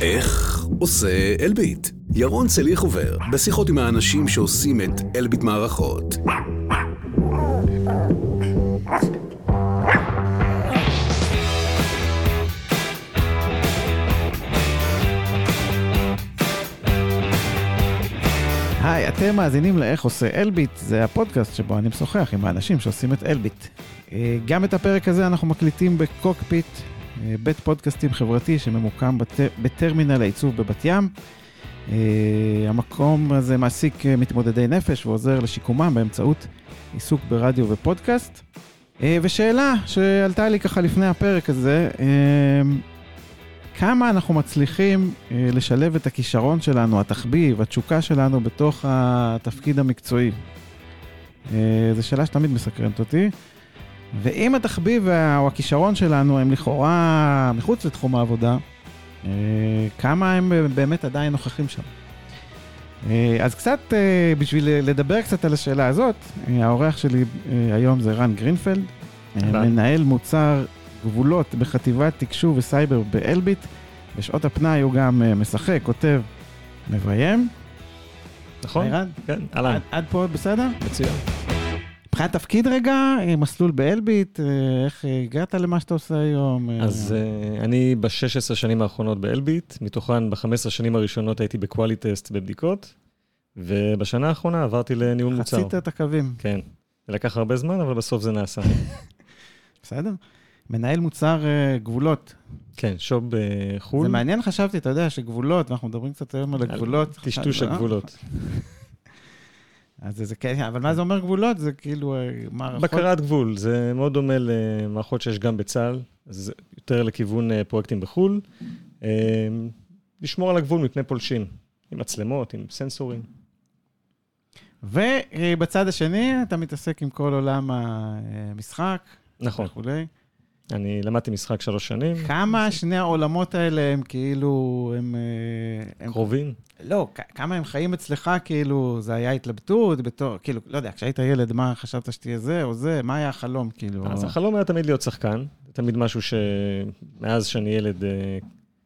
איך עושה אלביט? ירון צליח עובר בשיחות עם האנשים שעושים את אלביט מערכות. היי, אתם מאזינים לאיך עושה אלביט, זה הפודקאסט שבו אני משוחח עם האנשים שעושים את אלביט. אה, גם את הפרק הזה אנחנו מקליטים בקוקפיט, בית פודקאסטים חברתי שממוקם בת... בטרמינל העיצוב בבת ים. אה, המקום הזה מעסיק מתמודדי נפש ועוזר לשיקומם באמצעות עיסוק ברדיו ופודקאסט. ושאלה שעלתה לי ככה לפני הפרק הזה, כמה אנחנו מצליחים אה, לשלב את הכישרון שלנו, התחביב, התשוקה שלנו בתוך התפקיד המקצועי. אה, זו שאלה שתמיד מסקרנת אותי. ואם התחביב או הכישרון שלנו הם לכאורה מחוץ לתחום העבודה, אה, כמה הם באמת עדיין נוכחים שם. אז קצת, בשביל לדבר קצת על השאלה הזאת, האורח שלי היום זה רן גרינפלד, מנהל מוצר גבולות בחטיבת תקשוב וסייבר באלביט. בשעות הפנאי הוא גם אה, משחק, כותב, מביים. נכון? כן, אהלן. עד, עד פה בסדר? מצוין. מבחינת תפקיד רגע, אה, מסלול באלביט, אה, איך הגעת למה שאתה עושה היום? אז uh, אני ב-16 שנים האחרונות באלביט, מתוכן ב-15 שנים הראשונות הייתי בקואליטסט בבדיקות, ובשנה האחרונה עברתי לניהול מוצר. חצית את הקווים. כן. זה לקח הרבה זמן, אבל בסוף זה נעשה. בסדר. מנהל מוצר גבולות. כן, שוב בחו"ל. זה מעניין, חשבתי, אתה יודע, שגבולות, ואנחנו מדברים קצת היום על הגבולות. טשטוש הגבולות. אז זה כן, אבל מה זה אומר גבולות? זה כאילו אה, מערכות... בקרת גבול, זה מאוד דומה למערכות שיש גם בצה"ל, זה יותר לכיוון אה, פרויקטים בחו"ל. לשמור על הגבול מפני פולשים, עם מצלמות, עם סנסורים. ובצד השני, אתה מתעסק עם כל עולם המשחק. נכון. וכולי. אני למדתי משחק שלוש שנים. כמה שני העולמות האלה הם כאילו, הם... אה, הם קרובים? לא, כמה הם חיים אצלך, כאילו, זה היה התלבטות בתור, כאילו, לא יודע, כשהיית ילד, מה חשבת שתהיה זה או זה? מה היה החלום, כאילו? אז החלום היה תמיד להיות שחקן. תמיד משהו שמאז שאני ילד, אה,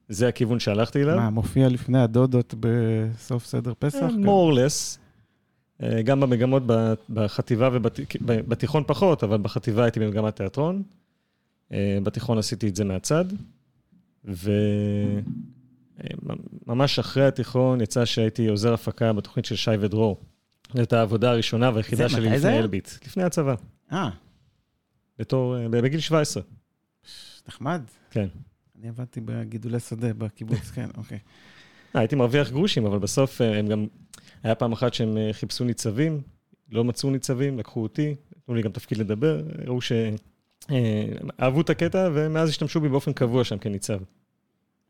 זה הכיוון שהלכתי אליו. מה, מופיע לפני הדודות בסוף סדר פסח? אה, more or less. גם במגמות בחטיבה ובתיכון פחות, אבל בחטיבה הייתי במגמת תיאטרון. אה, בתיכון עשיתי את זה מהצד, וממש אחרי התיכון יצא שהייתי עוזר הפקה בתוכנית של שי ודרור. זו הייתה העבודה הראשונה והיחידה שלי לפני אלביט. לפני הצבא. אה. בתור, אה, בגיל 17. נחמד. כן. אני עבדתי בגידולי שדה בקיבוץ, כן, אוקיי. הייתי מרוויח גרושים, אבל בסוף אה, הם גם... היה פעם אחת שהם חיפשו ניצבים, לא מצאו ניצבים, לקחו אותי, נתנו לי גם תפקיד לדבר, ראו ש... אה, אהבו את הקטע, ומאז השתמשו בי באופן קבוע שם כניצב.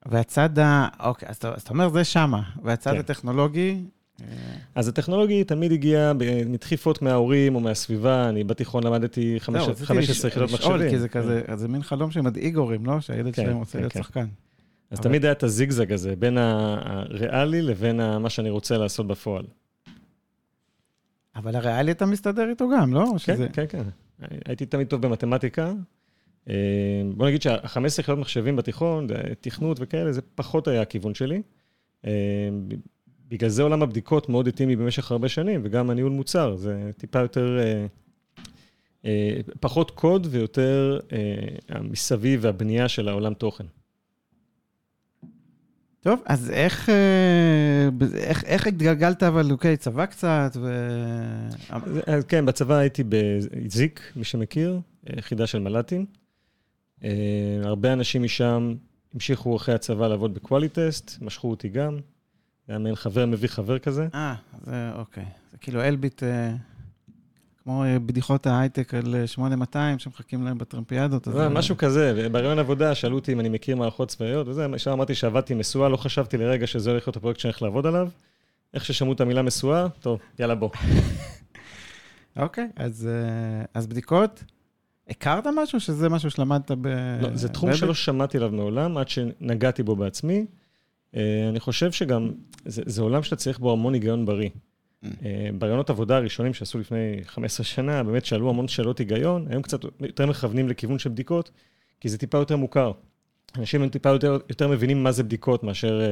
והצד ה... אוקיי, אז אתה אומר זה שמה, והצד כן. הטכנולוגי... אה, אז הטכנולוגי תמיד הגיע מדחיפות מההורים או מהסביבה, אני בתיכון למדתי 15 יחידות מחשבים. כי זה כזה, זה מין חלום שמדאיג הורים, לא? שהילד כן, שלהם רוצה כן, להיות שחקן. אז תמיד היה את הזיגזג הזה, בין הריאלי לבין מה שאני רוצה לעשות בפועל. אבל הריאלי אתה מסתדר איתו גם, לא? כן, כן, כן. הייתי תמיד טוב במתמטיקה. אה, בוא נגיד שה-15 יחידות מחשבים בתיכון, תכנות וכאלה, זה פחות היה הכיוון שלי. אה, בגלל זה עולם הבדיקות מאוד התאים לי במשך הרבה שנים, וגם הניהול מוצר, זה טיפה יותר, אה, פחות קוד ויותר המסביב והבנייה של העולם תוכן. טוב, אז איך, אה, איך, איך התגלגלת, אבל אוקיי, צבא קצת, ו... כן, בצבא הייתי בזיק, מי שמכיר, יחידה של מל"טים. אה, הרבה אנשים משם המשיכו אחרי הצבא לעבוד בקואליטסט, משכו אותי גם. היה מעין חבר מביא חבר כזה. אה, זה אוקיי. זה כאילו אלביט... כמו אה, בדיחות ההייטק על 8200 אה, שמחכים להם בטרמפיאדות. זה משהו כזה, בראיון עבודה שאלו אותי אם אני מכיר מערכות צבאיות, וזה, ישר אמרתי שעבדתי משואה, לא חשבתי לרגע שזה הולך להיות הפרויקט שאני הולך לעבוד עליו. איך ששמעו את המילה משואה, טוב, יאללה בוא. אוקיי, אז, אה, אז בדיקות. הכרת משהו שזה משהו שלמדת ב... לא, זה תחום שלא שמעתי עליו מעולם, עד שנגעתי בו בעצמי. אני חושב שגם, זה, זה עולם שאתה צריך בו המון היגיון בריא. אה, ברעיונות עבודה הראשונים שעשו לפני 15 שנה, באמת שאלו המון שאלות היגיון, היום קצת יותר מכוונים לכיוון של בדיקות, כי זה טיפה יותר מוכר. אנשים הם טיפה יותר, יותר מבינים מה זה בדיקות מאשר אה,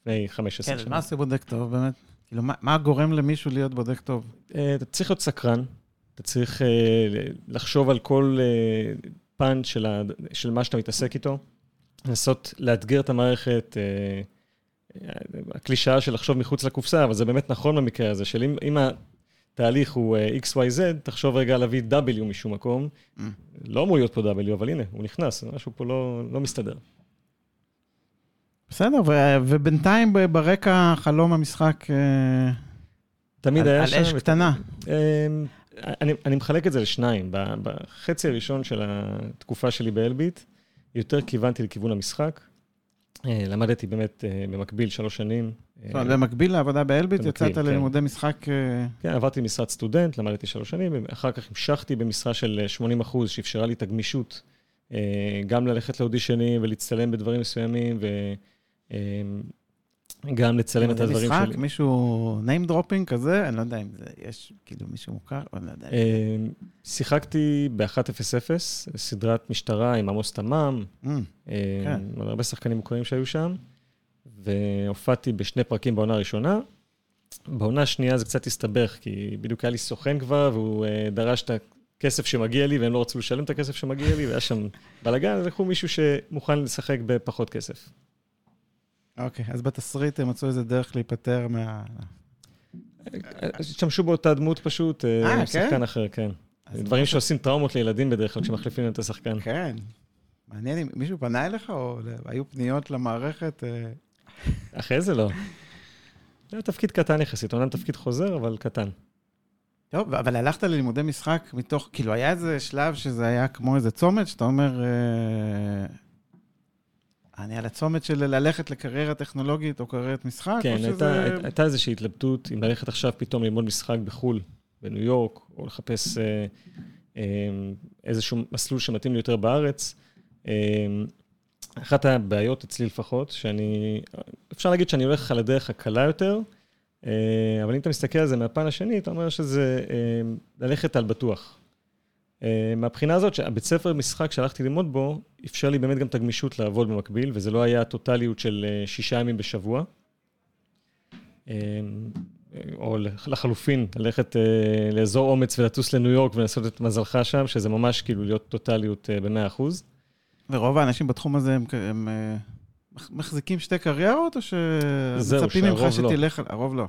לפני 15 כן, שנה. מה עושה בודק טוב באמת? כאילו, מה, מה גורם למישהו להיות בודק טוב? אה, אתה צריך להיות סקרן, אתה צריך לחשוב על כל פן של, ה, של מה שאתה מתעסק איתו, לנסות לאתגר את המערכת, הקלישאה של לחשוב מחוץ לקופסה, אבל זה באמת נכון במקרה הזה, של אם, אם התהליך הוא אה, XYZ, תחשוב רגע להביא W משום מקום. Mm. לא אמור להיות פה W, אבל הנה, הוא נכנס, משהו פה לא, לא מסתדר. בסדר, ו- ובינתיים ברקע חלום המשחק אה, תמיד על, היה על שם... אש קטנה. אמ, אני, אני מחלק את זה לשניים. ב- בחצי הראשון של התקופה שלי באלביט, יותר כיוונתי לכיוון המשחק. אה, למדתי באמת אה, במקביל שלוש שנים. אה, במקביל לעבודה באלביט, יצאת כן. ללימודי משחק... כן, עברתי למשרת סטודנט, למדתי שלוש שנים, אחר כך המשכתי במשרה של אה, 80 אחוז, שאפשרה לי את הגמישות, גם ללכת לאודישנים ולהצטלם בדברים מסוימים, וגם לצלם את הדברים משחק, שלי. מישהו name dropping כזה, אני לא יודע אם זה, יש כאילו מישהו מוכר, אני לא יודע. אה, שיחקתי ב-100, סדרת משטרה עם עמוס תמם, Mm, אה, כן. עוד הרבה שחקנים מוכרים שהיו שם, והופעתי בשני פרקים בעונה הראשונה. בעונה השנייה זה קצת הסתבך, כי בדיוק היה לי סוכן כבר, והוא אה, דרש את הכסף שמגיע לי, והם לא רצו לשלם את הכסף שמגיע לי, והיה שם בלאגן, אז לקחו מישהו שמוכן לשחק בפחות כסף. אוקיי, אז בתסריט הם מצאו איזה דרך להיפטר מה... השתמשו באותה דמות פשוט, אה, אה, עם כן? שחקן אחר, כן. דברים שעושים טראומות לילדים בדרך כלל כשמחליפים את השחקן. כן. מעניין אם מישהו פנה אליך, או היו פניות למערכת? אה, אחרי זה לא. זה היה תפקיד קטן יחסית, אומנם תפקיד חוזר, אבל קטן. טוב, אבל הלכת ללימודי משחק מתוך, כאילו, היה איזה שלב שזה היה כמו איזה צומת, שאתה אומר, אני על הצומת של ללכת לקריירה טכנולוגית או קריירת משחק, כן, או הייתה, שזה... הייתה, הייתה איזושהי התלבטות אם ללכת עכשיו פתאום ללמוד משחק בחו"ל, בניו יורק, או לחפש אה, אה, איזשהו מסלול שמתאים לי יותר בארץ. אה, אחת הבעיות אצלי לפחות, שאני, אפשר להגיד שאני הולך על הדרך הקלה יותר, אה, אבל אם אתה מסתכל על זה מהפן השני, אתה אומר שזה אה, ללכת על בטוח. אה, מהבחינה הזאת, שהבית ספר משחק שהלכתי ללמוד בו, אפשר לי באמת גם את הגמישות לעבוד במקביל, וזה לא היה הטוטליות של אה, שישה ימים בשבוע. אה, או לחלופין, ללכת לאזור אומץ ולטוס לניו יורק ולנסות את מזלך שם, שזה ממש כאילו להיות טוטליות אה, ב-100%. ורוב האנשים בתחום הזה, הם, הם מח- מחזיקים שתי קריירות, או שמצפים ממך לא. שתלך... על- הרוב לא.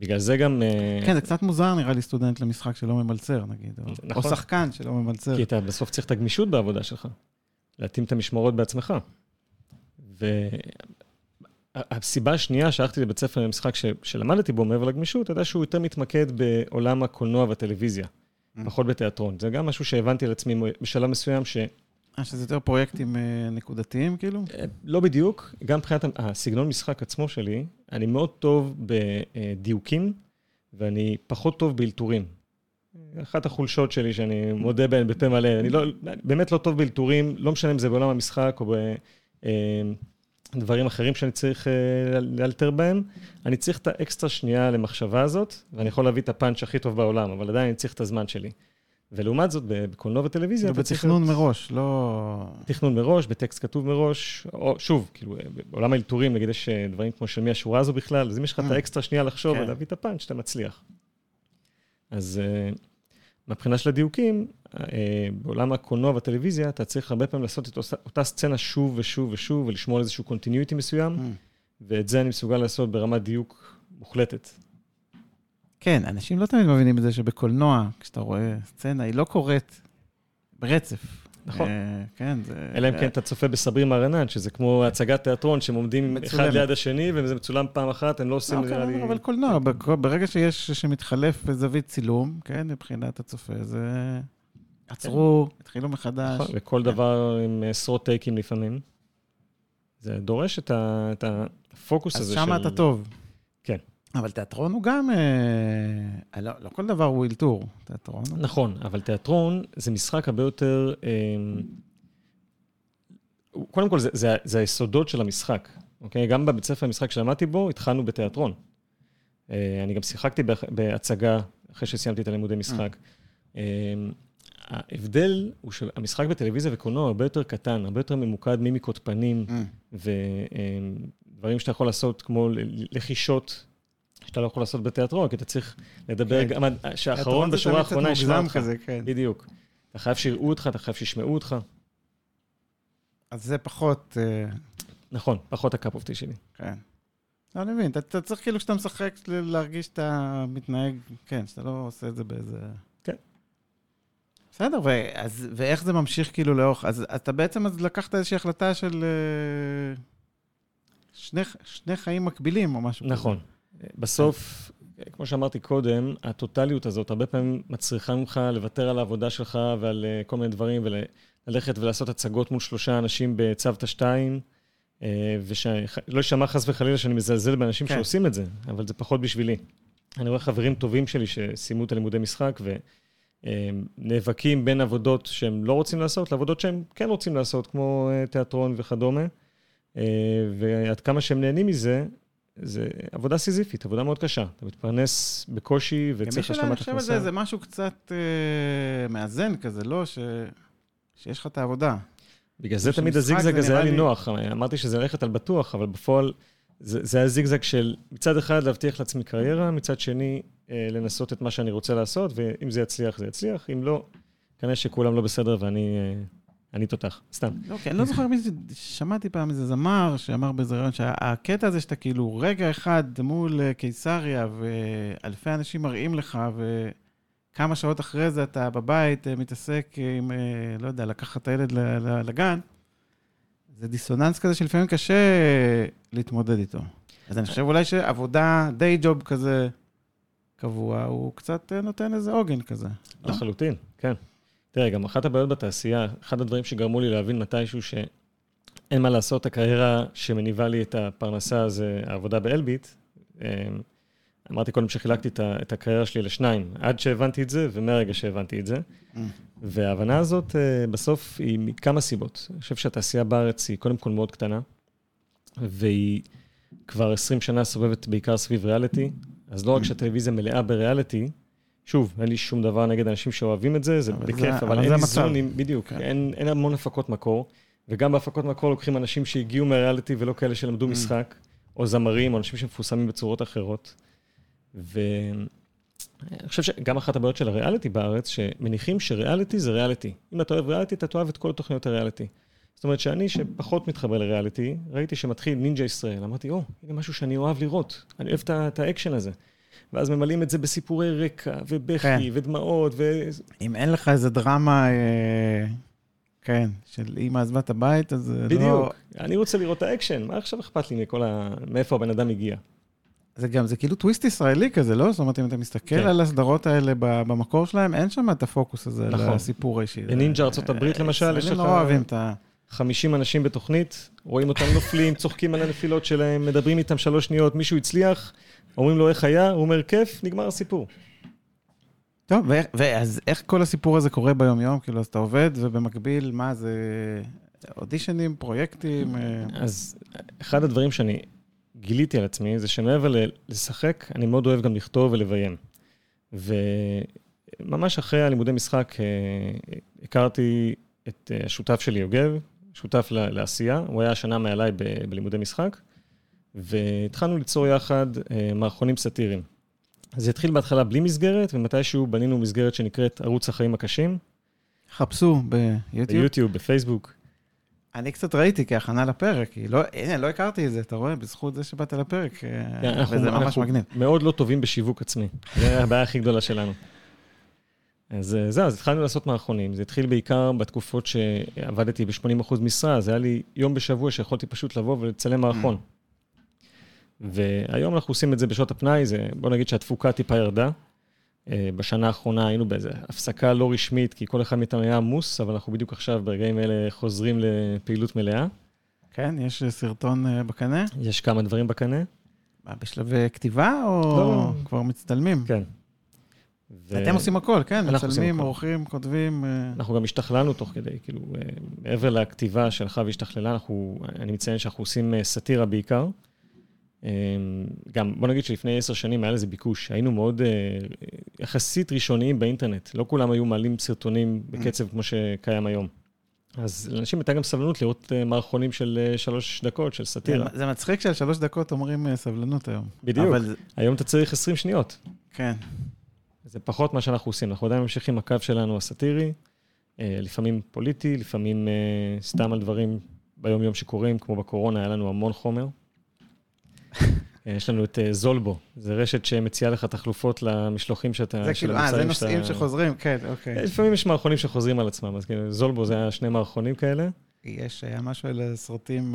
בגלל זה גם... אה, כן, זה קצת מוזר נראה לי סטודנט למשחק שלא ממלצר, נגיד, נכון. או שחקן שלא ממלצר. כי אתה בסוף צריך את הגמישות בעבודה שלך, להתאים את המשמרות בעצמך. והסיבה השנייה שהלכתי לבית ספר למשחק ש... שלמדתי בו מעבר לגמישות, הייתה שהוא יותר מתמקד בעולם הקולנוע והטלוויזיה, Mm. פחות בתיאטרון. זה גם משהו שהבנתי על עצמי בשלב מסוים, ש... אה, שזה יותר פרויקטים אה, נקודתיים, כאילו? אה, לא בדיוק, גם מבחינת הסגנון משחק עצמו שלי, אני מאוד טוב בדיוקים, ואני פחות טוב באלתורים. אחת החולשות שלי, שאני מודה בהן בפה מלא, אני לא, באמת לא טוב באלתורים, לא משנה אם זה בעולם המשחק או בדברים אחרים שאני צריך אה, לאלתר בהם, אני צריך את האקסטרה שנייה למחשבה הזאת, ואני יכול להביא את הפאנץ' הכי טוב בעולם, אבל עדיין אני צריך את הזמן שלי. ולעומת זאת, בקולנוע וטלוויזיה, אתה צריך... בתכנון מראש, לא... תכנון מראש, בטקסט כתוב מראש, או שוב, כאילו, בעולם האלתורים, נגיד יש אה, דברים כמו של מי השורה הזו בכלל, אז אם יש לך את Mm. האקסטרה שנייה לחשוב כן. ולהביא את הפאנץ', אתה מצליח. אז אה, מהבחינה של הדיוקים, אה, בעולם הקולנוע והטלוויזיה, אתה צריך הרבה פעמים לעשות את אותה- סצנה שוב ושוב ושוב, ולשמור על איזשהו קונטיניוטי מסוים. ואת זה אני מסוגל לעשות ברמת דיוק מוחלטת. כן, אנשים לא תמיד מבינים את זה שבקולנוע, כשאתה רואה סצנה, היא לא קורית ברצף. נכון. אה, כן, זה... אלא אם כן אתה צופה בסברי מרנן, שזה כמו הצגת תיאטרון, שהם עומדים אחד. ליד השני, וזה מצולם פעם אחת, הם לא עושים, אוקיי, נראה לי... אבל קולנוע, בק- ברגע שיש, שמתחלף זווית צילום, כן, מבחינת הצופה, זה... עצרו, התחילו מחדש. נכון, וכל דבר עם עשרות טייקים לפעמים. זה דורש את, ה, את הפוקוס אז הזה שם של... אתה טוב. כן. אבל תיאטרון הוא גם... אה, לא, לא כל דבר הוא אלתור. תיאטרון הוא... נכון, אבל תיאטרון זה משחק הרבה יותר... אה, הוא- קודם כל, זה, זה, זה היסודות של המשחק, אוקיי? גם בבית ספר המשחק שלמדתי בו, התחלנו בתיאטרון. אה, אני גם שיחקתי בהצגה אחרי שסיימתי את הלימודי משחק. אה, ההבדל הוא שהמשחק בטלוויזיה וקולנוע הרבה יותר קטן, הרבה יותר ממוקד מימיקות פנים, Mm. ודברים שאתה יכול לעשות כמו לחישות, שאתה לא יכול לעשות בתיאטרון, כי אתה צריך לדבר כן. גם, שהאחרון בשורה האחרונה ישמע אותך. כזה, כן. בדיוק. אתה חייב שיראו אותך, אתה חייב שישמעו אותך. אז זה פחות... אה, נכון, פחות הקאפ אופטי שלי. כן. לא, אני מבין, אתה, אתה צריך כאילו כשאתה משחק להרגיש שאתה מתנהג, כן, שאתה לא עושה את זה באיזה... כן. בסדר, ואז, ואיך זה ממשיך כאילו לאורך, אז אתה בעצם אז לקחת איזושהי החלטה של אה, שני, שני חיים מקבילים או משהו נכון. בסוף, כמו שאמרתי קודם, הטוטליות הזאת הרבה פעמים מצריכה ממך לוותר על העבודה שלך ועל אה, כל מיני דברים, וללכת ולעשות הצגות מול שלושה אנשים בצוותא שתיים, אה, ושלא יישמע חס וחלילה שאני מזלזל באנשים כן. שעושים את זה, אבל זה פחות בשבילי. אני רואה חברים טובים שלי שסיימו את הלימודי משחק, ונאבקים בין עבודות שהם לא רוצים לעשות לעבודות שהם כן רוצים לעשות, כמו אה, תיאטרון וכדומה. אה, ועד כמה שהם נהנים מזה, זה עבודה סיזיפית, עבודה מאוד קשה. אתה מתפרנס בקושי. וצריך מי שלא, אני השלמת חושב על זה, הכנסה. זה משהו קצת אה, מאזן כזה, לא? ש, שיש לך את העבודה. בגלל זה תמיד הזיגזג זה הזה היה לי- נוח. אמרתי שזה ללכת על בטוח, אבל בפועל זה זה היה זיגזג של מצד אחד להבטיח לעצמי קריירה, מצד שני אה, לנסות את מה שאני רוצה לעשות, ואם זה יצליח, זה יצליח. אם לא, כנראה שכולם לא בסדר ואני אה, אני תותח. סתם. כי אני לא זוכר מי זה, שמעתי פעם איזה זמר שאמר באיזה רעיון שהקטע הזה שאתה כאילו רגע אחד מול אה, קיסריה ואלפי אנשים מראים לך וכמה שעות אחרי זה אתה בבית אה, מתעסק עם, אה, לא יודע, לקחת את הילד לגן, זה דיסוננס כזה שלפעמים קשה להתמודד איתו. אז אני חושב אולי שעבודה, די ג'וב כזה קבוע, הוא קצת נותן איזה עוגן כזה. לא? לחלוטין, כן. תראה, גם אחת הבעיות בתעשייה, אחד הדברים שגרמו לי להבין מתישהו שאין מה לעשות, הקריירה שמניבה לי את הפרנסה זה העבודה באלביט. אמ, אמרתי קודם שחילקתי את הקריירה שלי לשניים, עד שהבנתי את זה ומהרגע שהבנתי את זה. וההבנה הזאת אה, בסוף היא מכמה סיבות. אני חושב שהתעשייה בארץ היא קודם כל מאוד קטנה, והיא כבר 20 שנה סובבת בעיקר סביב ריאליטי, אז לא רק שהטלוויזיה מלאה בריאליטי, שוב, אין לי שום דבר נגד אנשים שאוהבים את זה, זה אבל בכיף, זה- אבל אבל אין זה איזון המצב. עם, בדיוק, כן. אין, אין המון הפקות מקור, וגם בהפקות מקור לוקחים אנשים שהגיעו מהריאליטי ולא כאלה שלמדו Mm. משחק, או זמרים, או אנשים שמפורסמים בצורות אחרות. ואני חושב שגם אחת הבעיות של הריאליטי בארץ, שמניחים שריאליטי זה ריאליטי. אם אתה אוהב ריאליטי, אתה תאהב את כל תוכניות הריאליטי. זאת אומרת שאני, שפחות מתחבר לריאליטי, ראיתי שמתחיל נינג'ה ישראל, אמרתי, או, הנה משהו שאני אוהב לראות, אני אוהב את האקשן הזה. ואז ממלאים את זה בסיפורי רקע, ובכי, כן. ודמעות, ו... אם אין לך איזה דרמה, אה, כן, של אימא עזבה את הבית, אז בדיוק. לא... אני רוצה לראות את האקשן, מה עכשיו אכפת לי מכל ה... מאיפה הבן אדם הגיע? זה גם, זה כאילו טוויסט ישראלי כזה, לא? זאת אומרת, אם אתה מסתכל כן. על הסדרות האלה במקור שלהם, אין שם את הפוקוס הזה נכון. על הסיפור האישי. בנינג'ה ארצות הברית, אה, למשל, יש ישראלים לך- נורא אוהבים את ה... 50 אנשים בתוכנית, רואים אותם נופלים, צוחקים על הנפילות שלהם, מדברים איתם שלוש שניות, מישהו הצליח, אומרים לו איך היה, הוא אומר כיף, נגמר הסיפור. טוב, ואיך- ואז איך כל הסיפור הזה קורה ביום-יום? כאילו, אז אתה עובד, ובמקביל, מה זה... אודישנים, פרויקטים? אה, אז אחד הדברים שאני גיליתי על עצמי, זה שמעבר לשחק, אני מאוד אוהב גם לכתוב ולביים. וממש אחרי הלימודי משחק, אה, הכרתי את אה, השותף שלי, יוגב, שותף לעשייה, הוא היה שנה מעליי ב- בלימודי משחק, והתחלנו ליצור יחד אה, מערכונים סאטיריים. זה התחיל בהתחלה בלי מסגרת, ומתישהו בנינו מסגרת שנקראת ערוץ החיים הקשים, חפשו ביוטיוב. ביוטיוב, בפייסבוק. אני קצת ראיתי כהכנה לפרק, כי לא, הנה, לא הכרתי את זה, אתה רואה? בזכות זה שבאת לפרק, אה, כן, אנחנו- וזה ממש אנחנו מגניב. מאוד לא טובים בשיווק עצמי. זו הבעיה הכי גדולה שלנו. אז אה, זהו, אז התחלנו לעשות מערכונים. זה התחיל בעיקר בתקופות שעבדתי ב-80% משרה, זה היה לי יום בשבוע שיכולתי פשוט לבוא ולצלם מערכון. והיום אנחנו עושים את זה בשעות הפנאי, זה, בוא נגיד שהתפוקה טיפה ירדה. אה, בשנה האחרונה היינו באיזו הפסקה לא רשמית, כי כל אחד מאיתנו היה עמוס, אבל אנחנו בדיוק עכשיו, ברגעים אלה, חוזרים לפעילות מלאה. כן, יש סרטון אה, בקנה? יש כמה דברים בקנה. מה, בשלבי כתיבה, או לא. כבר מצטלמים? כן. ו- אתם עושים הכל, כן? מצלמים. עורכים, כותבים. אה, אנחנו גם השתכללנו תוך כדי, כאילו, אה, מעבר לכתיבה שהלכה והשתכללה, אנחנו, אני מציין שאנחנו עושים אה, סאטירה בעיקר, גם, בוא נגיד שלפני עשר שנים היה לזה ביקוש, היינו מאוד יחסית ראשוניים באינטרנט, לא כולם היו מעלים סרטונים בקצב כמו שקיים היום. אז לאנשים הייתה גם סבלנות לראות מערכונים של שלוש דקות, של סאטירה. זה מצחיק שעל שלוש דקות אומרים סבלנות היום. בדיוק, אבל... היום אתה צריך 20 שניות. כן. זה פחות מה שאנחנו עושים, אנחנו עדיין ממשיכים הקו שלנו הסאטירי, לפעמים פוליטי, לפעמים סתם על דברים ביום-יום שקורים, כמו בקורונה, היה לנו המון חומר. יש לנו את זולבו, זו רשת שמציעה לך תחלופות למשלוחים שאתה... זה כאילו, אה, זה נושאים שחוזרים, כן, אוקיי. לפעמים יש מערכונים שחוזרים על עצמם, אז כאילו, זולבו זה היה שני מערכונים כאלה. יש, היה משהו על סרטים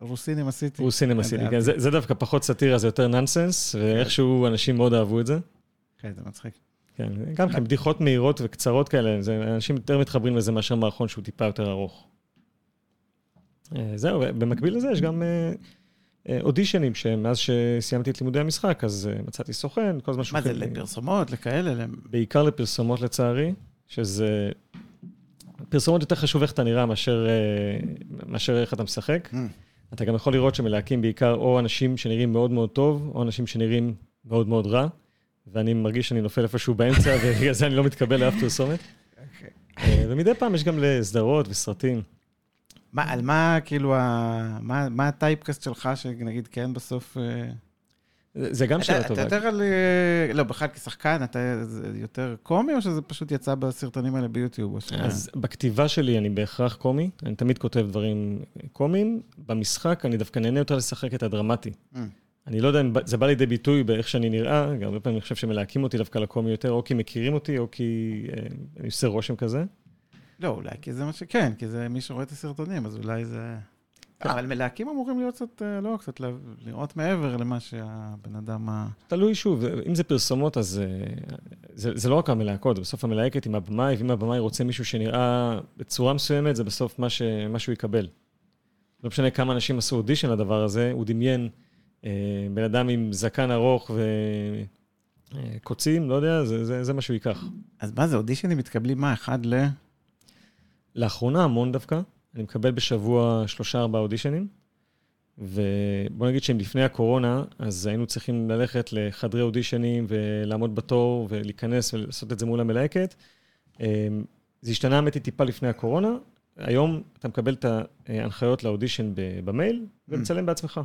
רוסינם עשיתי. רוסינם עשיתי, כן, זה דווקא פחות סאטירה, זה יותר נסנס, ואיכשהו אנשים מאוד אהבו את זה. כן, זה מצחיק. כן, גם כן, בדיחות מהירות וקצרות כאלה, אנשים יותר מתחברים לזה מאשר מערכון שהוא טיפה יותר ארוך. זהו, במקביל לזה יש גם אודישנים, שמאז שסיימתי את לימודי המשחק, אז מצאתי סוכן, כל הזמן שוקל... מה זה, לפרסומות, לכאלה? בעיקר לפרסומות לצערי, שזה... פרסומות יותר חשוב איך אתה נראה מאשר איך אתה משחק. אתה גם יכול לראות שמלהקים בעיקר או אנשים שנראים מאוד מאוד טוב, או אנשים שנראים מאוד מאוד רע, ואני מרגיש שאני נופל איפשהו באמצע, ובגלל זה אני לא מתקבל לאף פרסומת. ומדי פעם יש גם לסדרות וסרטים. מה, על מה, כאילו, מה, מה הטייפקאסט שלך, שנגיד כן בסוף... זה גם שאלה טובה. אתה יותר על... לא, בכלל כשחקן, אתה יותר קומי, או שזה פשוט יצא בסרטונים האלה ביוטיוב? אז בכתיבה שלי אני בהכרח קומי, אני תמיד כותב דברים קומיים. במשחק אני דווקא נהנה יותר לשחק את הדרמטי. אני לא יודע אם זה בא לידי ביטוי באיך שאני נראה, גם הרבה פעמים אני חושב שמלהקים אותי דווקא לקומי יותר, או כי מכירים אותי, או כי אני עושה רושם כזה. לא, אולי כי זה מה שכן, כי זה מי שרואה את הסרטונים, אז אולי זה... אבל מלהקים אמורים להיות קצת, לא, קצת לראות מעבר למה שהבן אדם... תלוי שוב, אם זה פרסומות, אז זה, זה לא רק המלהקות, בסוף המלהקת עם הבמאי, ואם הבמאי רוצה מישהו שנראה בצורה מסוימת, זה בסוף מה, ש, מה שהוא יקבל. לא משנה כמה אנשים עשו אודישן לדבר הזה, הוא דמיין אה, בן אדם עם זקן ארוך וקוצים, לא יודע, זה, זה, זה מה שהוא ייקח. אז מה זה, אודישנים מתקבלים מה, אחד ל... לאחרונה המון דווקא. אני מקבל בשבוע שלושה, ארבעה אודישנים, ובוא נגיד שאם לפני הקורונה, אז היינו צריכים ללכת לחדרי אודישנים ולעמוד בתור ולהיכנס ולעשות את זה מול המלהקת. זה השתנה האמת היא טיפה לפני הקורונה. היום אתה מקבל את ההנחיות לאודישן במייל ומצלם בעצמך.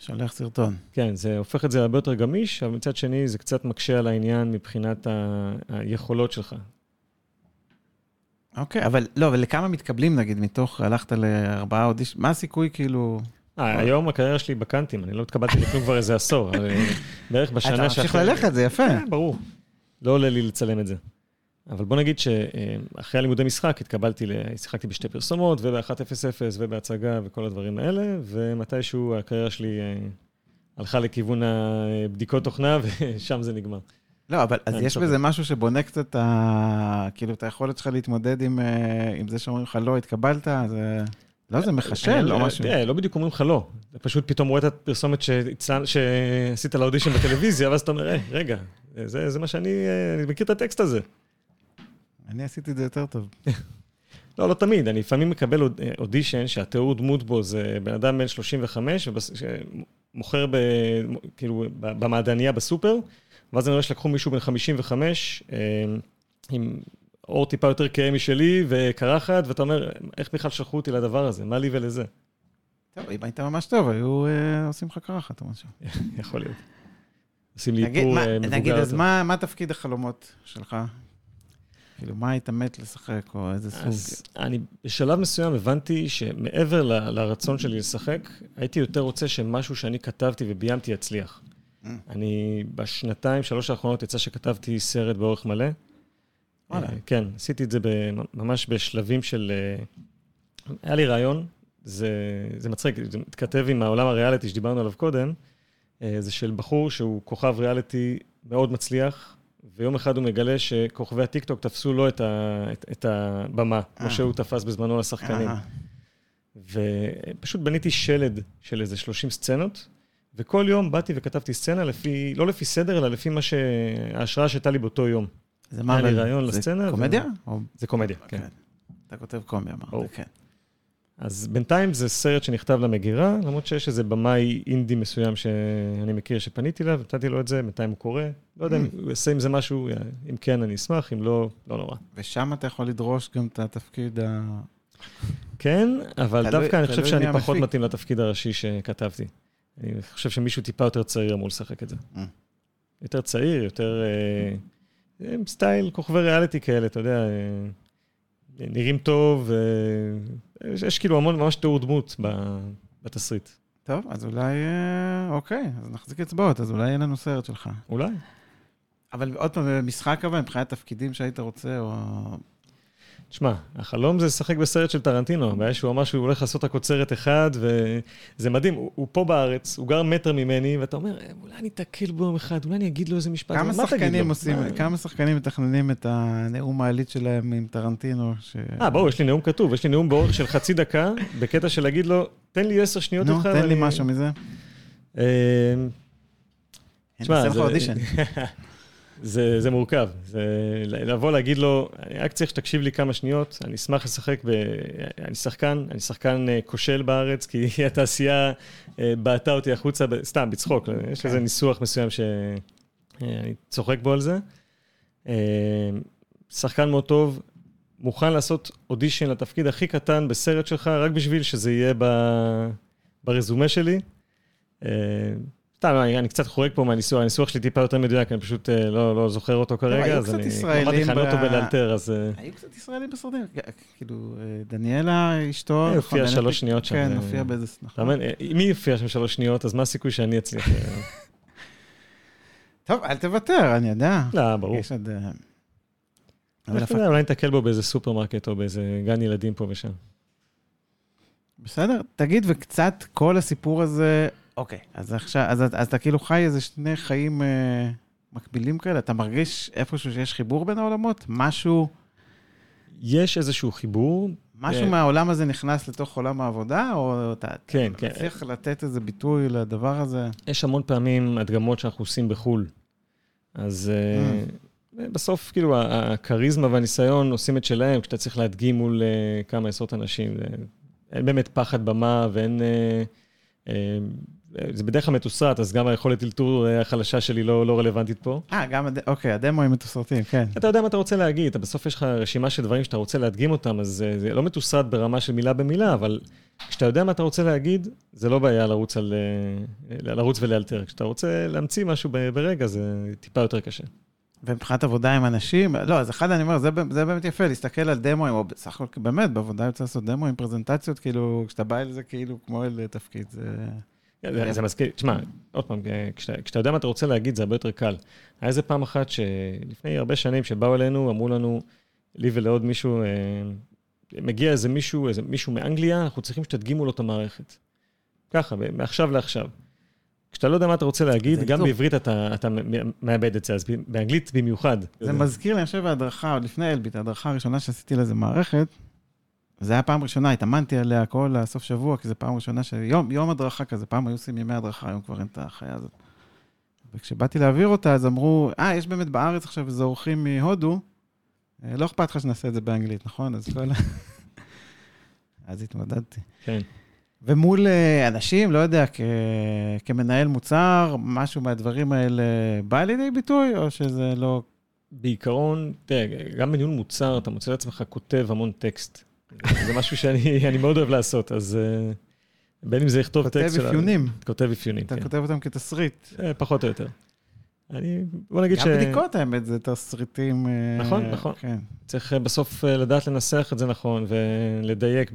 שולח סרטון. כן, זה הופך את זה הרבה יותר גמיש, אבל מצד שני זה קצת מקשה על העניין מבחינת היכולות שלך. אוקיי, אבל לא, אבל לכמה מתקבלים נגיד, מתוך, הלכת לארבעה אודישן, מה הסיכוי כאילו... אה, היום הקריירה שלי בקאנטים, אני לא התקבלתי לכלום כבר איזה עשור, בערך בשנה שאחרי... אתה ממשיך ללכת, זה יפה. כן, ברור. לא עולה לי לצלם את זה. אבל בוא נגיד שאחרי הלימודי משחק התקבלתי, שיחקתי בשתי פרסומות, וב-1.00 ובהצגה וכל הדברים האלה, ומתישהו הקריירה שלי הלכה לכיוון הבדיקות תוכנה, ושם זה נגמר. לא, אבל אז יש בזה משהו שבונה קצת, כאילו, את היכולת שלך להתמודד עם זה שאומרים לך, לא, התקבלת, זה... לא, זה מחשל או משהו. תראה, לא בדיוק אומרים לך לא. אתה פשוט פתאום רואה את הפרסומת שעשית לאודישן בטלוויזיה, ואז אתה אומר, רגע, זה מה שאני, אני מכיר את הטקסט הזה. אני עשיתי את זה יותר טוב. לא, לא תמיד, אני לפעמים מקבל אודישן שהתיאור דמות בו זה בן אדם בן 35, שמוכר כאילו במעדניה בסופר, ואז אני רואה שלקחו מישהו בן 55, עם אור טיפה יותר כהה משלי וקרחת, ואתה אומר, איך בכלל שלחו אותי לדבר הזה? מה לי ולזה? טוב, אם היית ממש טוב, היו עושים לך קרחת או משהו. יכול להיות. עושים לי איפור מבוגר. נגיד, אז מה תפקיד החלומות שלך? כאילו, מה היית מת לשחק, או איזה סוג? אז אני בשלב מסוים הבנתי שמעבר ל, לרצון שלי לשחק, הייתי יותר רוצה שמשהו שאני כתבתי וביימתי יצליח. Mm. אני בשנתיים, שלוש האחרונות יצא שכתבתי סרט באורך מלא. וואלה. כן, עשיתי את זה ממש בשלבים של... היה לי רעיון, זה, זה מצחיק, זה מתכתב עם העולם הריאליטי שדיברנו עליו קודם, זה של בחור שהוא כוכב ריאליטי מאוד מצליח, ויום אחד הוא מגלה שכוכבי הטיקטוק תפסו לו את, ה, את, את הבמה, כמו אה. שהוא תפס בזמנו לשחקנים. ופשוט בניתי שלד של איזה 30 סצנות, וכל יום באתי וכתבתי סצנה לפי, לא לפי סדר, אלא לפי מה שההשראה שהייתה לי באותו יום. זה מה, לי רעיון לסצנה. זה קומדיה? זה קומדיה, כן. אתה כותב קומדיה, אמרת, כן. אז בינתיים זה סרט שנכתב למגירה, למרות שיש איזה במאי אינדי מסוים שאני מכיר שפניתי אליו, נתתי לו את זה, בינתיים הוא קורא. לא יודע אם Mm. הוא יעשה עם זה משהו, אם כן, אני אשמח, אם לא, לא נורא. ושם אתה יכול לדרוש גם את התפקיד ה... כן, אבל דווקא אני חושב שאני פחות. מתאים לתפקיד הראשי שכתבתי. אני חושב שמישהו טיפה יותר צעיר אמור לשחק את זה. Mm. יותר צעיר, יותר... אה, עם סטייל כוכבי ריאליטי כאלה, אתה יודע, אה, נראים טוב, אה, יש, יש כאילו המון, ממש תיאור דמות ב- בתסריט. טוב, אז אולי... אה, אוקיי, אז נחזיק אצבעות, אז אולי יהיה לנו סרט שלך. אולי. אבל עוד פעם, משחק אבל, מבחינת תפקידים שהיית רוצה, או... תשמע, החלום זה לשחק בסרט של טרנטינו, הבעיה שהוא אמר שהוא הולך לעשות רק אוצרת אחד, וזה מדהים, הוא, הוא פה בארץ, הוא גר מטר ממני, ואתה אומר, "אה, אולי אני אתקל בו יום אחד, אולי אני אגיד לו איזה משפט, כמה שחקנים? עושים, מה- כמה שחקנים מתכננים את הנאום העלית שלהם עם טרנטינו? ש- אה, ברור, יש לי נאום כתוב, יש לי נאום באורך של חצי דקה, בקטע של להגיד לו, תן לי עשר שניות נו, איתך. תן לי משהו מזה. אה, תשמע, לך זה-. זה, זה מורכב. זה לבוא להגיד לו, אני רק צריך שתקשיב לי כמה שניות, אני אשמח לשחק ב... אני שחקן, אני שחקן אה, כושל בארץ, כי התעשייה אה, בעטה אותי החוצה, ב- סתם, בצחוק, יש כן. איזה ניסוח מסוים שאני צוחק בו על זה. אה, שחקן מאוד טוב, מוכן לעשות אודישן לתפקיד הכי קטן בסרט שלך, רק בשביל שזה יהיה ב... ברזומה שלי. סתם, אני, אני קצת חורג פה מהניסוח, הניסוח שלי טיפה יותר מדויק, אני פשוט אה, לא, לא זוכר אותו כרגע, אז אני אמרתי לך, אני לא אותו בלאלתר, אז אה, היו קצת ישראלים בסרטים, כאילו, אה, דניאלה, אשתו, היא הופיעה. שלוש שניות שם. כן, הופיעה באיזה... נכון. היא הופיעה שם שלוש שניות, אז מה הסיכוי שאני אצליח? טוב, אל תוותר, אני יודע. לא, ברור. יש עוד... אולי נתקל בו באיזה סופרמרקט או באיזה גן ילדים פה ושם. בסדר, תגיד, וקצת כל הסיפור הזה, אוקיי, אז עכשיו, אז, אז אתה כאילו חי איזה שני חיים אה, מקבילים כאלה, אתה מרגיש איפשהו שיש חיבור בין העולמות? משהו, יש איזשהו חיבור, משהו כן. מהעולם הזה נכנס לתוך עולם העבודה, או אתה, כן, אתה כן. מצליח לתת איזה ביטוי לדבר הזה? יש המון פעמים הדגמות שאנחנו עושים בחו"ל. אז אה, בסוף, כאילו, הכריזמה והניסיון עושים את שלהם, כשאתה צריך להדגים מול אה, כמה עשרות אנשים. זה- אין באמת פחד במה ואין... אה, אה, זה בדרך כלל מתוסרט, אז גם היכולת אלתור אה, החלשה שלי לא, לא רלוונטית פה. אה, גם, הד... אוקיי, הדמוים מתוסרטים, כן. אתה יודע מה אתה רוצה להגיד, אתה בסוף יש לך רשימה של דברים שאתה רוצה להדגים אותם, אז אה, זה לא מתוסרט ברמה של מילה במילה, אבל כשאתה יודע מה אתה רוצה להגיד, זה לא בעיה לרוץ, על, אה, לרוץ ולאלתר. כשאתה רוצה להמציא משהו ברגע, זה טיפה יותר קשה. ומבחינת עבודה עם אנשים, לא, אז אחד אני אומר, זה, זה באמת יפה, להסתכל על דמוים, או בסך הכל, באמת, בעבודה יוצא לעשות דמוים, פרזנטציות, כאילו, כשאתה בא אל זה כאילו כמו אל תפקיד, זה... זה, זה מזכיר, תשמע, עוד פעם, אה, כשאתה, יודע מה אתה רוצה להגיד, זה הרבה יותר קל. היה איזה פעם אחת שלפני הרבה שנים, שבאו אלינו, אמרו לנו, לי ולעוד מישהו, אה, מגיע איזה מישהו, איזה מישהו מאנגליה, אנחנו צריכים שתדגימו לו את המערכת. ככה, מעכשיו לעכשיו. כשאתה לא יודע מה אתה רוצה להגיד, גם טוב. בעברית אתה, אתה מאבד את זה, אז באנגלית במיוחד. זה מזכיר לי, אני חושב, ההדרכה, עוד לפני אלביט, ההדרכה הראשונה שעשיתי לאיזה מערכת, זה היה פעם ראשונה, התאמנתי עליה כל הסוף שבוע, כי זו פעם ראשונה ש... יום, יום הדרכה כזה, פעם היו עושים ימי הדרכה, היום כבר אין את החיה הזאת. וכשבאתי להעביר אותה, אז אמרו, אה, יש באמת בארץ עכשיו איזה אורחים מהודו, אה, לא אכפת לך שנעשה את זה באנגלית, נכון? אז כל ה... אז התמודדתי. כן. ומול אה, אנשים, לא יודע, כ... כמנהל מוצר, משהו מהדברים האלה בא לידי ביטוי, או שזה לא... בעיקרון, תראה, גם בניהול מוצר, אתה מוצא לעצמך כותב המון טקסט. זה משהו שאני אני מאוד אוהב לעשות, אז אה, בין אם זה לכתוב כותב טקסט... של ה- אפיונים. כותב אפיונים, אתה כן. כותב אותם כתסריט. אה, פחות או יותר. אני, בוא נגיד גם בדיקות, האמת, זה תסריטים... אה, נכון, נכון. כן. שצריך אה, בסוף לדעת לנסח את זה נכון ולדייק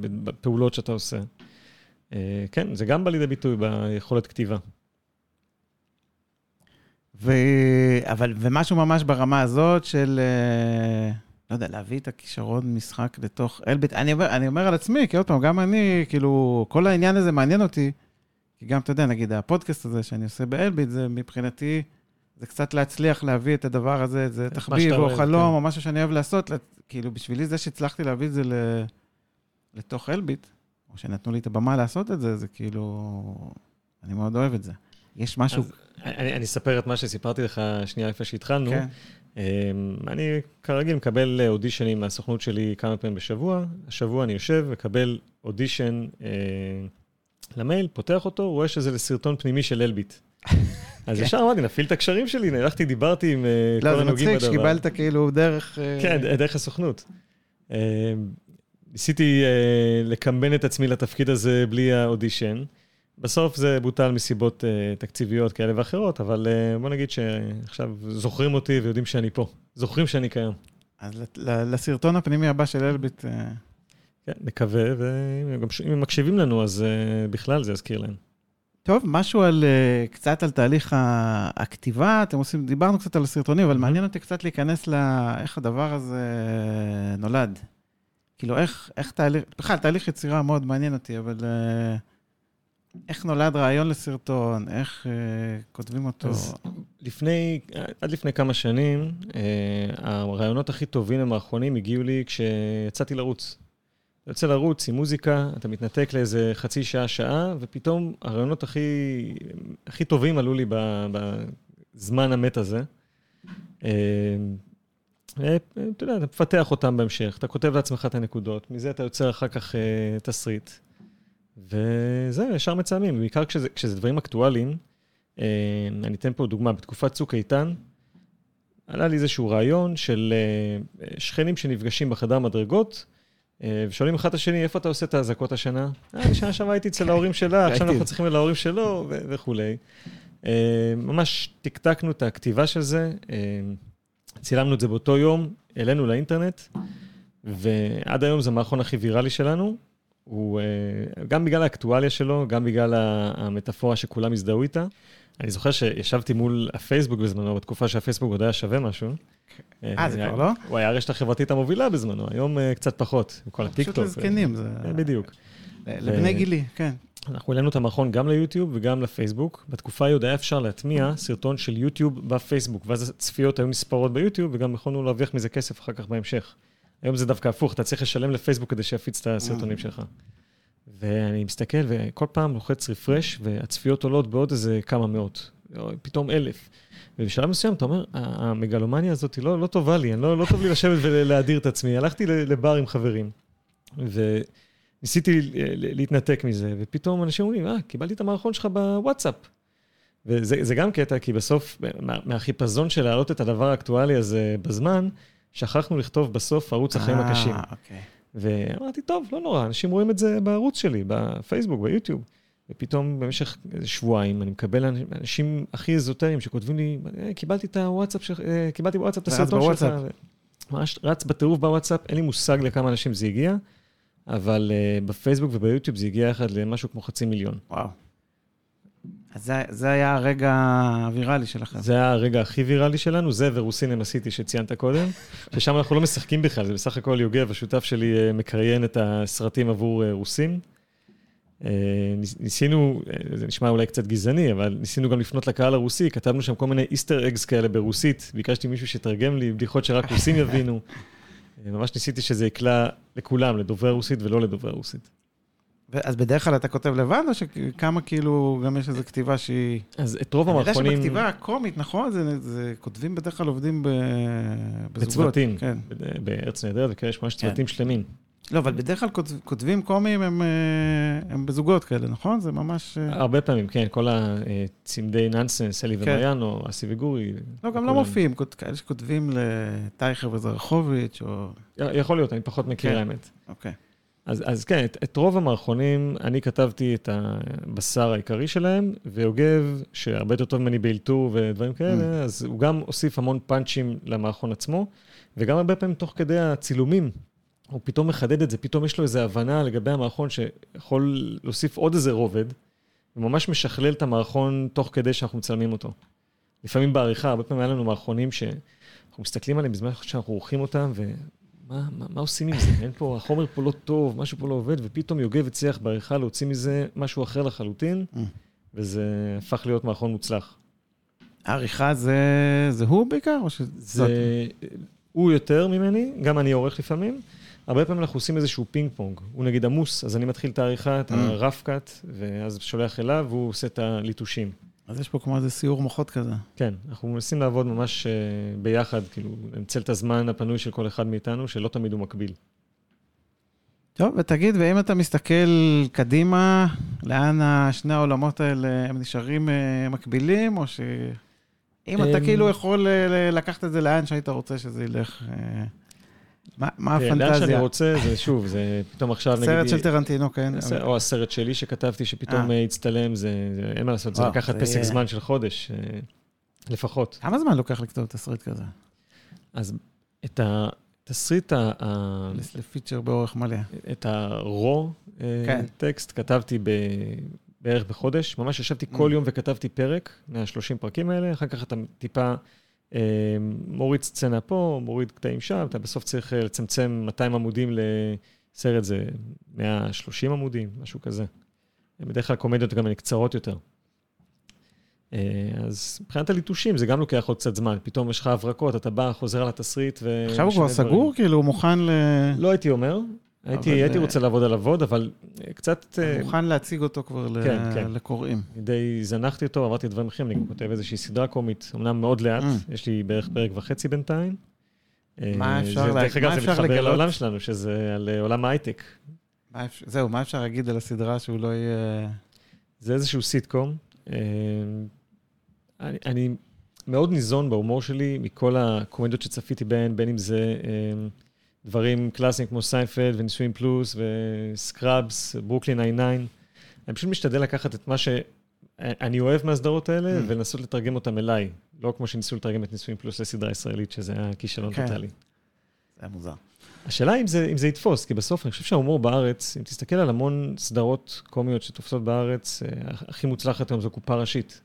בפעולות שאתה עושה. כן, זה גם בא לידי ביטוי ביכולת כתיבה. ו... אבל, ומשהו ממש ברמה הזאת של, לא יודע, להביא את הכישרון משחק לתוך אלביט. אני אומר, אני אומר על עצמי, כי עוד פעם, גם אני, כאילו, כל העניין הזה מעניין אותי, כי גם, אתה יודע, נגיד, הפודקאסט הזה שאני עושה באלביט, זה מבחינתי, זה קצת להצליח להביא את הדבר הזה, זה תחביב או אוהב, חלום, כן. או משהו שאני אוהב לעשות, כאילו, בשבילי זה שהצלחתי להביא את זה ל... לתוך אלביט, או שנתנו לי את הבמה לעשות את זה, זה כאילו, אני מאוד אוהב את זה. יש משהו... אז אני, אני אספר את מה שסיפרתי לך שנייה לפני שהתחלנו. כן. אני כרגיל מקבל אודישנים מהסוכנות שלי כמה פעמים בשבוע. השבוע אני יושב, מקבל אודישן למייל, פותח אותו, רואה שזה לסרטון פנימי של אלביט. אז ישר אמרתי, נפעיל את הקשרים שלי, הלכתי, דיברתי עם כל הנוגעים בדבר. לא, זה מצחיק שקיבלת כאילו דרך... כן, דרך הסוכנות. ניסיתי לקמבן את עצמי לתפקיד הזה בלי האודישן. בסוף זה בוטל מסיבות תקציביות כאלה ואחרות, אבל בוא נגיד שעכשיו זוכרים אותי ויודעים שאני פה. זוכרים שאני קיים. אז לסרטון הפנימי הבא של אלביט... כן, נקווה, ואם הם מקשיבים לנו, אז בכלל זה יזכיר להם. טוב, משהו על, קצת על תהליך הכתיבה, אתם עושים, דיברנו קצת על הסרטונים, אבל מעניין אותי קצת להיכנס לאיך הדבר הזה נולד. כאילו, איך, איך תהליך, בכלל, תהליך יצירה מאוד מעניין אותי, אבל איך נולד רעיון לסרטון, איך כותבים אותו? אז לפני, עד לפני כמה שנים, הרעיונות הכי טובים הם האחרונים הגיעו לי כשיצאתי לרוץ. יוצא לרוץ עם מוזיקה, אתה מתנתק לאיזה חצי שעה, שעה, ופתאום הרעיונות הכי, הכי טובים עלו לי בזמן המת הזה. אתה יודע, אתה מפתח אותם בהמשך, אתה כותב לעצמך את הנקודות, מזה אתה יוצר אחר כך תסריט. וזהו, ישר מצלמים, בעיקר כשזה, כשזה דברים אקטואליים. אני אתן פה דוגמה, בתקופת צוק איתן, עלה לי איזשהו רעיון של שכנים שנפגשים בחדר מדרגות, ושואלים אחד את השני, איפה אתה עושה את האזעקות השנה? אה, שנה שעברה הייתי אצל ההורים שלה, עכשיו אנחנו צריכים להורים שלו, וכולי. ממש טקטקנו את הכתיבה של זה, צילמנו את זה באותו יום, העלינו לאינטרנט, ועד היום זה המערכון הכי ויראלי שלנו. הוא גם בגלל האקטואליה שלו, גם בגלל המטאפורה שכולם הזדהו איתה. אני זוכר שישבתי מול הפייסבוק בזמנו, בתקופה שהפייסבוק עוד היה שווה משהו. אה, זה כבר לא? הוא היה הרשת החברתית המובילה בזמנו, היום קצת פחות, עם כל הטיקטוק. פשוט לזקנים, זה... בדיוק. לבני גילי, כן. אנחנו העלינו את המערכון גם ליוטיוב וגם לפייסבוק. בתקופה ההיא עוד היה אפשר להטמיע סרטון של יוטיוב בפייסבוק, ואז הצפיות היו נספרות ביוטיוב, וגם יכולנו להרוויח מזה כסף אחר כך בהמשך. היום זה דווקא הפוך, אתה צריך לשלם לפייסבוק כדי שיפיץ את הסרטונים שלך. ואני מסתכל, וכל פעם לוחץ רפרש, והצפיות עולות בעוד איזה כמה מאות, פתאום אלף. ובשלב מסוים אתה אומר, המגלומניה הזאת לא, לא טובה לי, לא, לא טוב לי לשבת ולהדיר את עצמי. הלכתי לבר עם חברים, וניסיתי להתנתק מזה, ופתאום אנשים אומרים, אה, קיבלתי את המערכון שלך בוואטסאפ. וזה גם קטע, כי בסוף, מהחיפזון של להעלות את הדבר האקטואלי הזה בזמן, שכחנו לכתוב בסוף ערוץ החיים הקשים. אוקיי. ואמרתי, טוב, לא נורא, אנשים רואים את זה בערוץ שלי, בפייסבוק, ביוטיוב. ופתאום במשך איזה שבועיים אני מקבל אנשים הכי אזוטריים שכותבים לי, קיבלתי את הוואטסאפ שלך, קיבלתי בוואטסאפ את הסרטון שלך. ממש רץ בטירוף בוואטסאפ, אין לי מושג לכמה אנשים זה הגיע, אבל בפייסבוק וביוטיוב זה הגיע יחד למשהו כמו חצי מיליון. וואו. אז זה, זה היה הרגע הוויראלי שלכם. זה היה הרגע הכי ויראלי שלנו, זה ורוסינם עשיתי שציינת קודם, ששם אנחנו לא משחקים בכלל, זה בסך הכל יוגב, השותף שלי, מקריין את הסרטים עבור רוסים. ניסינו, זה נשמע אולי קצת גזעני, אבל ניסינו גם לפנות לקהל הרוסי, כתבנו שם כל מיני איסטר אגס כאלה ברוסית, ביקשתי מישהו שיתרגם לי בדיחות שרק רוסים יבינו. ממש ניסיתי שזה יקלע לכולם, לדוברי רוסית ולא לדוברי רוסית. אז בדרך כלל אתה כותב לבד, או שכמה כאילו גם יש איזו כתיבה שהיא... אז את רוב המערכונים... אני יודע שבכתיבה הקומית, נכון? זה, זה כותבים בדרך כלל עובדים בזוגות. בצוותים, כן. בארץ נהדרת וכאלה, יש ממש צוותים כן. שלמים. לא, אבל בדרך כלל כותבים קומיים הם, הם בזוגות כאלה, נכון? זה ממש... הרבה פעמים, כן. כל הצמדי ננסנס, אלי כן. ומריאנו, אסי וגורי. לא, גם לא מופיעים. כאלה שכותבים לטייכר וזרחוביץ', או... יכול להיות, אני פחות מכיר כן. האמת. אוקיי. אז, אז כן, את, את רוב המערכונים, אני כתבתי את הבשר העיקרי שלהם, ויוגב, שהרבה יותר טוב ממני באלתור ודברים כאלה, mm. אז הוא גם הוסיף המון פאנצ'ים למערכון עצמו, וגם הרבה פעמים תוך כדי הצילומים, הוא פתאום מחדד את זה, פתאום יש לו איזו הבנה לגבי המערכון שיכול להוסיף עוד איזה רובד, וממש משכלל את המערכון תוך כדי שאנחנו מצלמים אותו. לפעמים בעריכה, הרבה פעמים היה לנו מערכונים שאנחנו מסתכלים עליהם בזמן שאנחנו עורכים אותם, ו... מה, מה, מה עושים עם זה? אין פה, החומר פה לא טוב, משהו פה לא עובד, ופתאום יוגב הצליח בעריכה להוציא מזה משהו אחר לחלוטין, mm. וזה הפך להיות מערכון מוצלח. העריכה זה, זה הוא בעיקר, או שזה... זה... הוא יותר ממני, גם אני עורך לפעמים. הרבה פעמים אנחנו עושים איזשהו פינג פונג. הוא נגיד עמוס, אז אני מתחיל את העריכה, את הרף קאט, ואז שולח אליו, והוא עושה את הליטושים. אז יש פה כמו איזה סיור מוחות כזה. כן, אנחנו מנסים לעבוד ממש אה, ביחד, כאילו, לנצל את הזמן הפנוי של כל אחד מאיתנו, שלא תמיד הוא מקביל. טוב, ותגיד, ואם אתה מסתכל קדימה, לאן שני העולמות האלה הם נשארים אה, מקבילים, או ש... אם אתה אמ, כאילו יכול אה, לקחת את זה לאן שהיית רוצה שזה ילך, מה מה כן, לאן שאני הפנטזיה? רוצה, זה שוב, זה פתאום עכשיו, נגיד... סרט של טרנטינו, כן. הס- או הסרט שלי שכתבתי, שפתאום אה. אה, הצטלם, זה, זה- אין מה לעשות, זה לקחת פסק זמן של חודש, אה, לפחות. כמה זמן לוקח לכתוב תסריט כזה? אז את התסריט, ה- לפיצ'ר באורך מלא. את הרו כן. טקסט כתבתי ב... בערך בחודש, ממש ישבתי כל Mm. יום וכתבתי פרק מה-30 פרקים האלה, אחר כך אתה טיפה אה, מוריד סצנה פה, מוריד קטעים שם, אתה בסוף צריך אה, לצמצם 200 עמודים לסרט, זה 130 עמודים, משהו כזה. בדרך כלל קומדיות גם הן קצרות יותר. אה, אז מבחינת הליטושים זה גם לוקח עוד קצת זמן, פתאום יש לך הברקות, אתה בא, חוזר על התסריט ו... עכשיו הוא כבר. סגור? כאילו, הוא מוכן ל... לא הייתי אומר, הייתי, אבל, הייתי אה, רוצה לעבוד עליו עוד, אבל אה, קצת אה, מוכן להציג אותו כבר ל- כן, כן. לקוראים. די זנחתי אותו, עברתי דברים אחרים, אני כותב איזושהי סדרה קומית, אמנם מאוד לאט, Mm. יש לי בערך פרק וחצי בינתיים. מה אפשר זה- לה- דרך אגב, זה אפשר מתחבר לגלות? לעולם שלנו, שזה על עולם ההייטק. מה אפ- זהו, מה אפשר להגיד על הסדרה שהוא לא יהיה... זה איזשהו סיטקום. אני, אני מאוד ניזון בהומור שלי מכל הקומדיות שצפיתי בהן, בין אם זה דברים קלאסיים כמו סיינפלד ונישואים פלוס וסקראבס, ברוקלין 99. אני פשוט משתדל לקחת את מה שאני אוהב מהסדרות האלה Mm. ולנסות לתרגם אותם אליי. לא כמו שניסו לתרגם את נישואים פלוס לסדרה ישראלית, שזה היה כישלון כן. טוטאלי. זה היה מוזר. השאלה אם זה, אם זה יתפוס, כי בסוף אני חושב שההומור בארץ, אם תסתכל על המון סדרות קומיות שתופסות בארץ, אה, הכי מוצלחת היום זו קופה ראשית.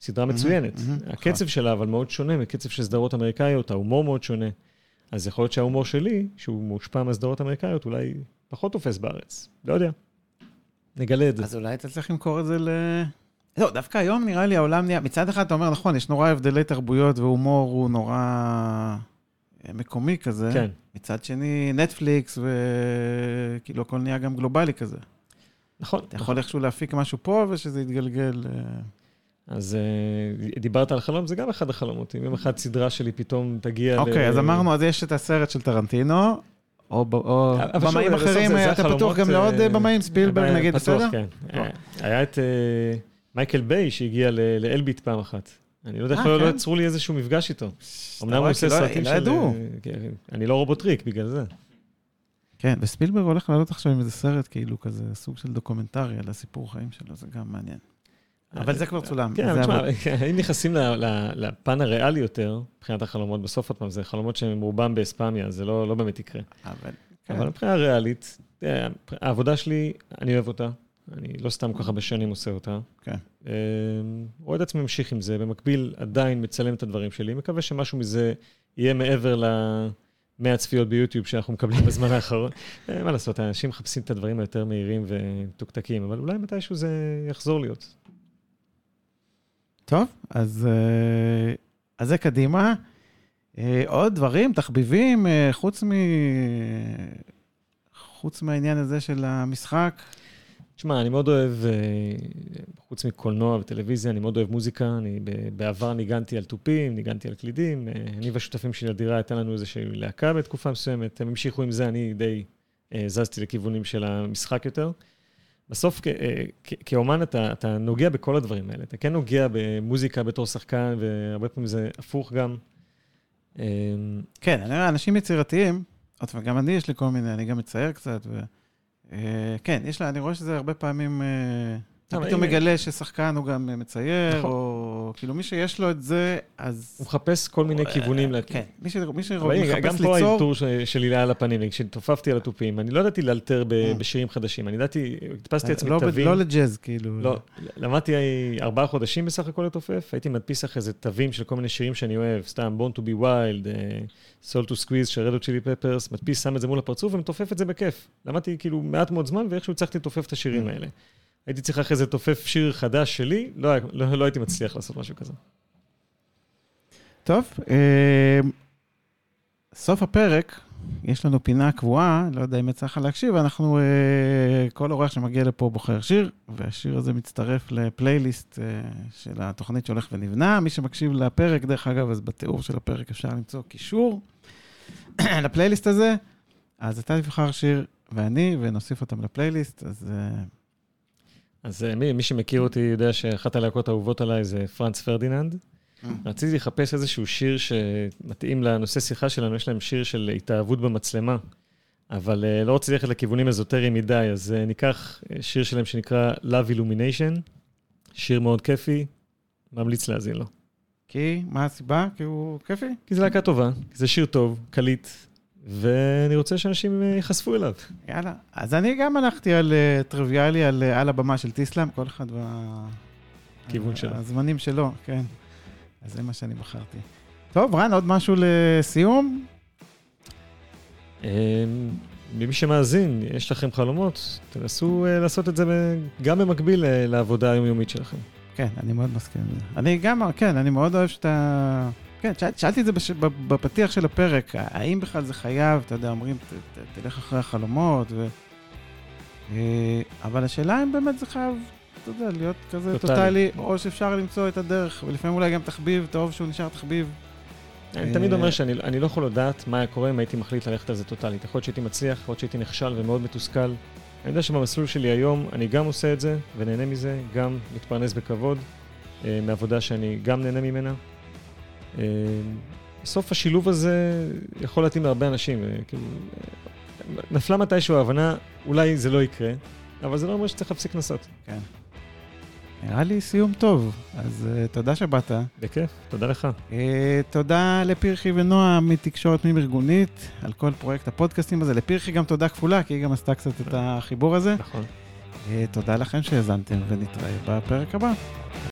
סדרה מהמם, מצוינת. מהמם, הקצב שלה אבל מאוד שונה מקצב של סדרות אמריקאיות, ההומור מאוד שונה. אז יכול להיות שההומור שלי, שהוא מושפע מהסדרות אמריקאיות, אולי פחות תופס בארץ. לא יודע. נגלה את זה. אז אולי אתה צריך למכור את זה ל... לא, דווקא היום נראה לי העולם נהיה... מצד אחד אתה אומר, נכון, יש נורא הבדלי תרבויות והומור הוא נורא אה, מקומי כזה. כן. מצד שני, נטפליקס וכאילו הכל נהיה גם גלובלי כזה. נכון. אתה יכול איכשהו להפיק משהו פה ושזה יתגלגל... אז אה, דיברת על חלום, זה גם אחד החלומות. אם יום אחד סדרה שלי פתאום תגיע. אוקיי, אז אמרנו, אז יש את הסרט של טרנטינו, או במאים אחרים, אה, אתה פתוח גם לעוד אה, אה, במאים, ספילברג נגיד, בסדר? כן. היה את מייקל ביי שהגיע ל- לאלביט פעם אחת. אני לא יודע איך לא כן? יצרו לי איזשהו מפגש איתו. אמנם הוא עושה סרטים לא של... כן, אני לא רובוטריק בגלל זה. כן, וספילברג הולך לעלות עכשיו עם איזה סרט, כאילו כזה, סוג של דוקומנטרי על הסיפור חיים שלו, זה גם מעניין. אבל זה כבר צולם. כן. תשמע, אם נכנסים ל- ל- לפן הריאלי יותר, מבחינת החלומות, בסוף עוד פעם, זה חלומות שהם רובם באספמיה, זה לא לא באמת יקרה. אבל... כן. מבחינה ריאלית, אה, העבודה שלי, אני אוהב אותה. אני לא סתם כל כך הרבה שנים עושה אותה. כן. אה, רואה את עצמי ממשיך עם זה, במקביל עדיין מצלם את הדברים שלי, מקווה שמשהו מזה יהיה מעבר ל-100 צפיות ביוטיוב שאנחנו מקבלים בזמן האחרון. אה, מה לעשות, אנשים מחפשים את הדברים היותר מהירים ומתוקתקים, אבל אולי מתישהו זה יחזור להיות. טוב, אז, אה, אז זה קדימה. אה, עוד דברים, תחביבים, אה, חוץ מ... חוץ מהעניין הזה של המשחק. תשמע, אני מאוד אוהב, חוץ מקולנוע וטלוויזיה, אני מאוד אוהב מוזיקה. אני בעבר ניגנתי על תופים, ניגנתי על קלידים. אני והשותפים שלי לדירה, הייתה לנו איזושהי להקה בתקופה מסוימת. הם המשיכו עם זה, אני די זזתי לכיוונים של המשחק יותר. בסוף, אה, כאומן אתה, אתה נוגע בכל הדברים האלה. אתה כן נוגע במוזיקה בתור שחקן, והרבה פעמים זה הפוך גם. אה, כן, אני אומר, אנשים יצירתיים, עוד פעם, גם אני יש לי כל מיני, אני גם מצייר קצת, ו... אה, כן, יש לה, אני רואה שזה הרבה פעמים, אה, אתה פתאום מגלה ששחקן הוא גם אה, מצייר, נכון. או כאילו מי שיש לו את זה, אז... הוא מחפש כל מיני כיוונים. לה- כן, מי ש- מי אבל הנה, גם שמחפש פה ליצור, האלתור ש- שלי היה על הפנים, כשתופפתי על התופים, אני לא ידעתי לאלתר אה. בשירים חדשים, אני ידעתי, הדפסתי עצמי לא תווים. לא לג'אז, כאילו. לא, למדתי ארבעה חודשים בסך הכל לתופף, הייתי מדפיס אחרי זה תווים של כל מיני שירים שאני אוהב, סתם Born to be wild, אה, Soul to squeeze של רדו צ'ילי פפרס, מדפיס, שם את זה מול הפרצוף ומתופף את זה בכיף. למדתי כאילו מעט מאוד זמן ואיכשהו הצלחתי לתופף את השירים. האלה. הייתי צריך אחרי זה לתופף שיר חדש שלי, לא, לא, לא הייתי מצליח לעשות משהו כזה. טוב, אה, סוף הפרק, יש לנו פינה קבועה, לא יודע אם יצא לך להקשיב, אנחנו, אה, כל אורח שמגיע לפה בוחר שיר, והשיר הזה מצטרף לפלייליסט אה, של התוכנית שהולך ונבנה. מי שמקשיב לפרק, דרך אגב, אז בתיאור של הפרק אפשר למצוא קישור לפלייליסט הזה. אז אתה תבחר שיר ואני, ונוסיף אותם לפלייליסט, אז... אה, אז אה, מי, מי שמכיר אותי יודע שאחת הלהקות האהובות עליי זה פרנץ פרדיננד. אה. רציתי לחפש איזשהו שיר שמתאים לנושא שיחה שלנו, יש להם שיר של התאהבות במצלמה, אבל uh, לא רציתי ללכת לכיוונים אזוטריים מדי, אז uh, ניקח שיר שלהם שנקרא Love Illumination, שיר מאוד כיפי, ממליץ להאזין לו. כי? מה הסיבה? כי הוא כיפי? כי זה להקה טובה, כי זה שיר טוב, קליט, ואני רוצה שאנשים ייחשפו אליו. יאללה. אז אני גם הלכתי על uh, טריוויאלי, על, uh, על הבמה של טיסלאם, כל אחד וה... כיוון שלו. הזמנים שלו, כן. אז זה מה שאני בחרתי. טוב, רן, עוד משהו לסיום? אמ, למי שמאזין, יש לכם חלומות, תנסו לעשות את זה גם במקביל לעבודה היומיומית שלכם. כן, אני מאוד מסכים. אני גם, כן, אני מאוד אוהב שאתה... כן, שאל, שאלתי את זה בש, בפתיח של הפרק, האם בכלל זה חייב, אתה יודע, אומרים, ת, ת, תלך אחרי החלומות, ו... אה, אבל השאלה אם באמת זה חייב, אתה יודע, להיות כזה טוטאלי, טוטלי, או שאפשר למצוא את הדרך, ולפעמים אולי גם תחביב, טוב שהוא נשאר תחביב. אני תמיד אומר שאני לא יכול לדעת מה היה קורה אם הייתי מחליט ללכת על זה טוטאלית. יכול להיות שהייתי מצליח, יכול להיות שהייתי נכשל ומאוד מתוסכל. אני יודע שבמסלול שלי היום אני גם עושה את זה ונהנה מזה, גם מתפרנס בכבוד, אה, מעבודה שאני גם נהנה ממנה. אה, בסוף השילוב הזה יכול להתאים להרבה אנשים. כאילו, נפלה מתישהו ההבנה, אולי זה לא יקרה, אבל זה לא אומר שצריך להפסיק לנסות. כן. נראה לי סיום טוב, אז uh, תודה שבאת. בכיף, תודה לך. Uh, תודה לפרחי ונועה מתקשורת פנים ארגונית על כל פרויקט הפודקאסטים הזה. לפרחי גם תודה כפולה, כי היא גם עשתה קצת את החיבור הזה. נכון. Uh, תודה לכם שהאזנתם, ונתראה בפרק הבא.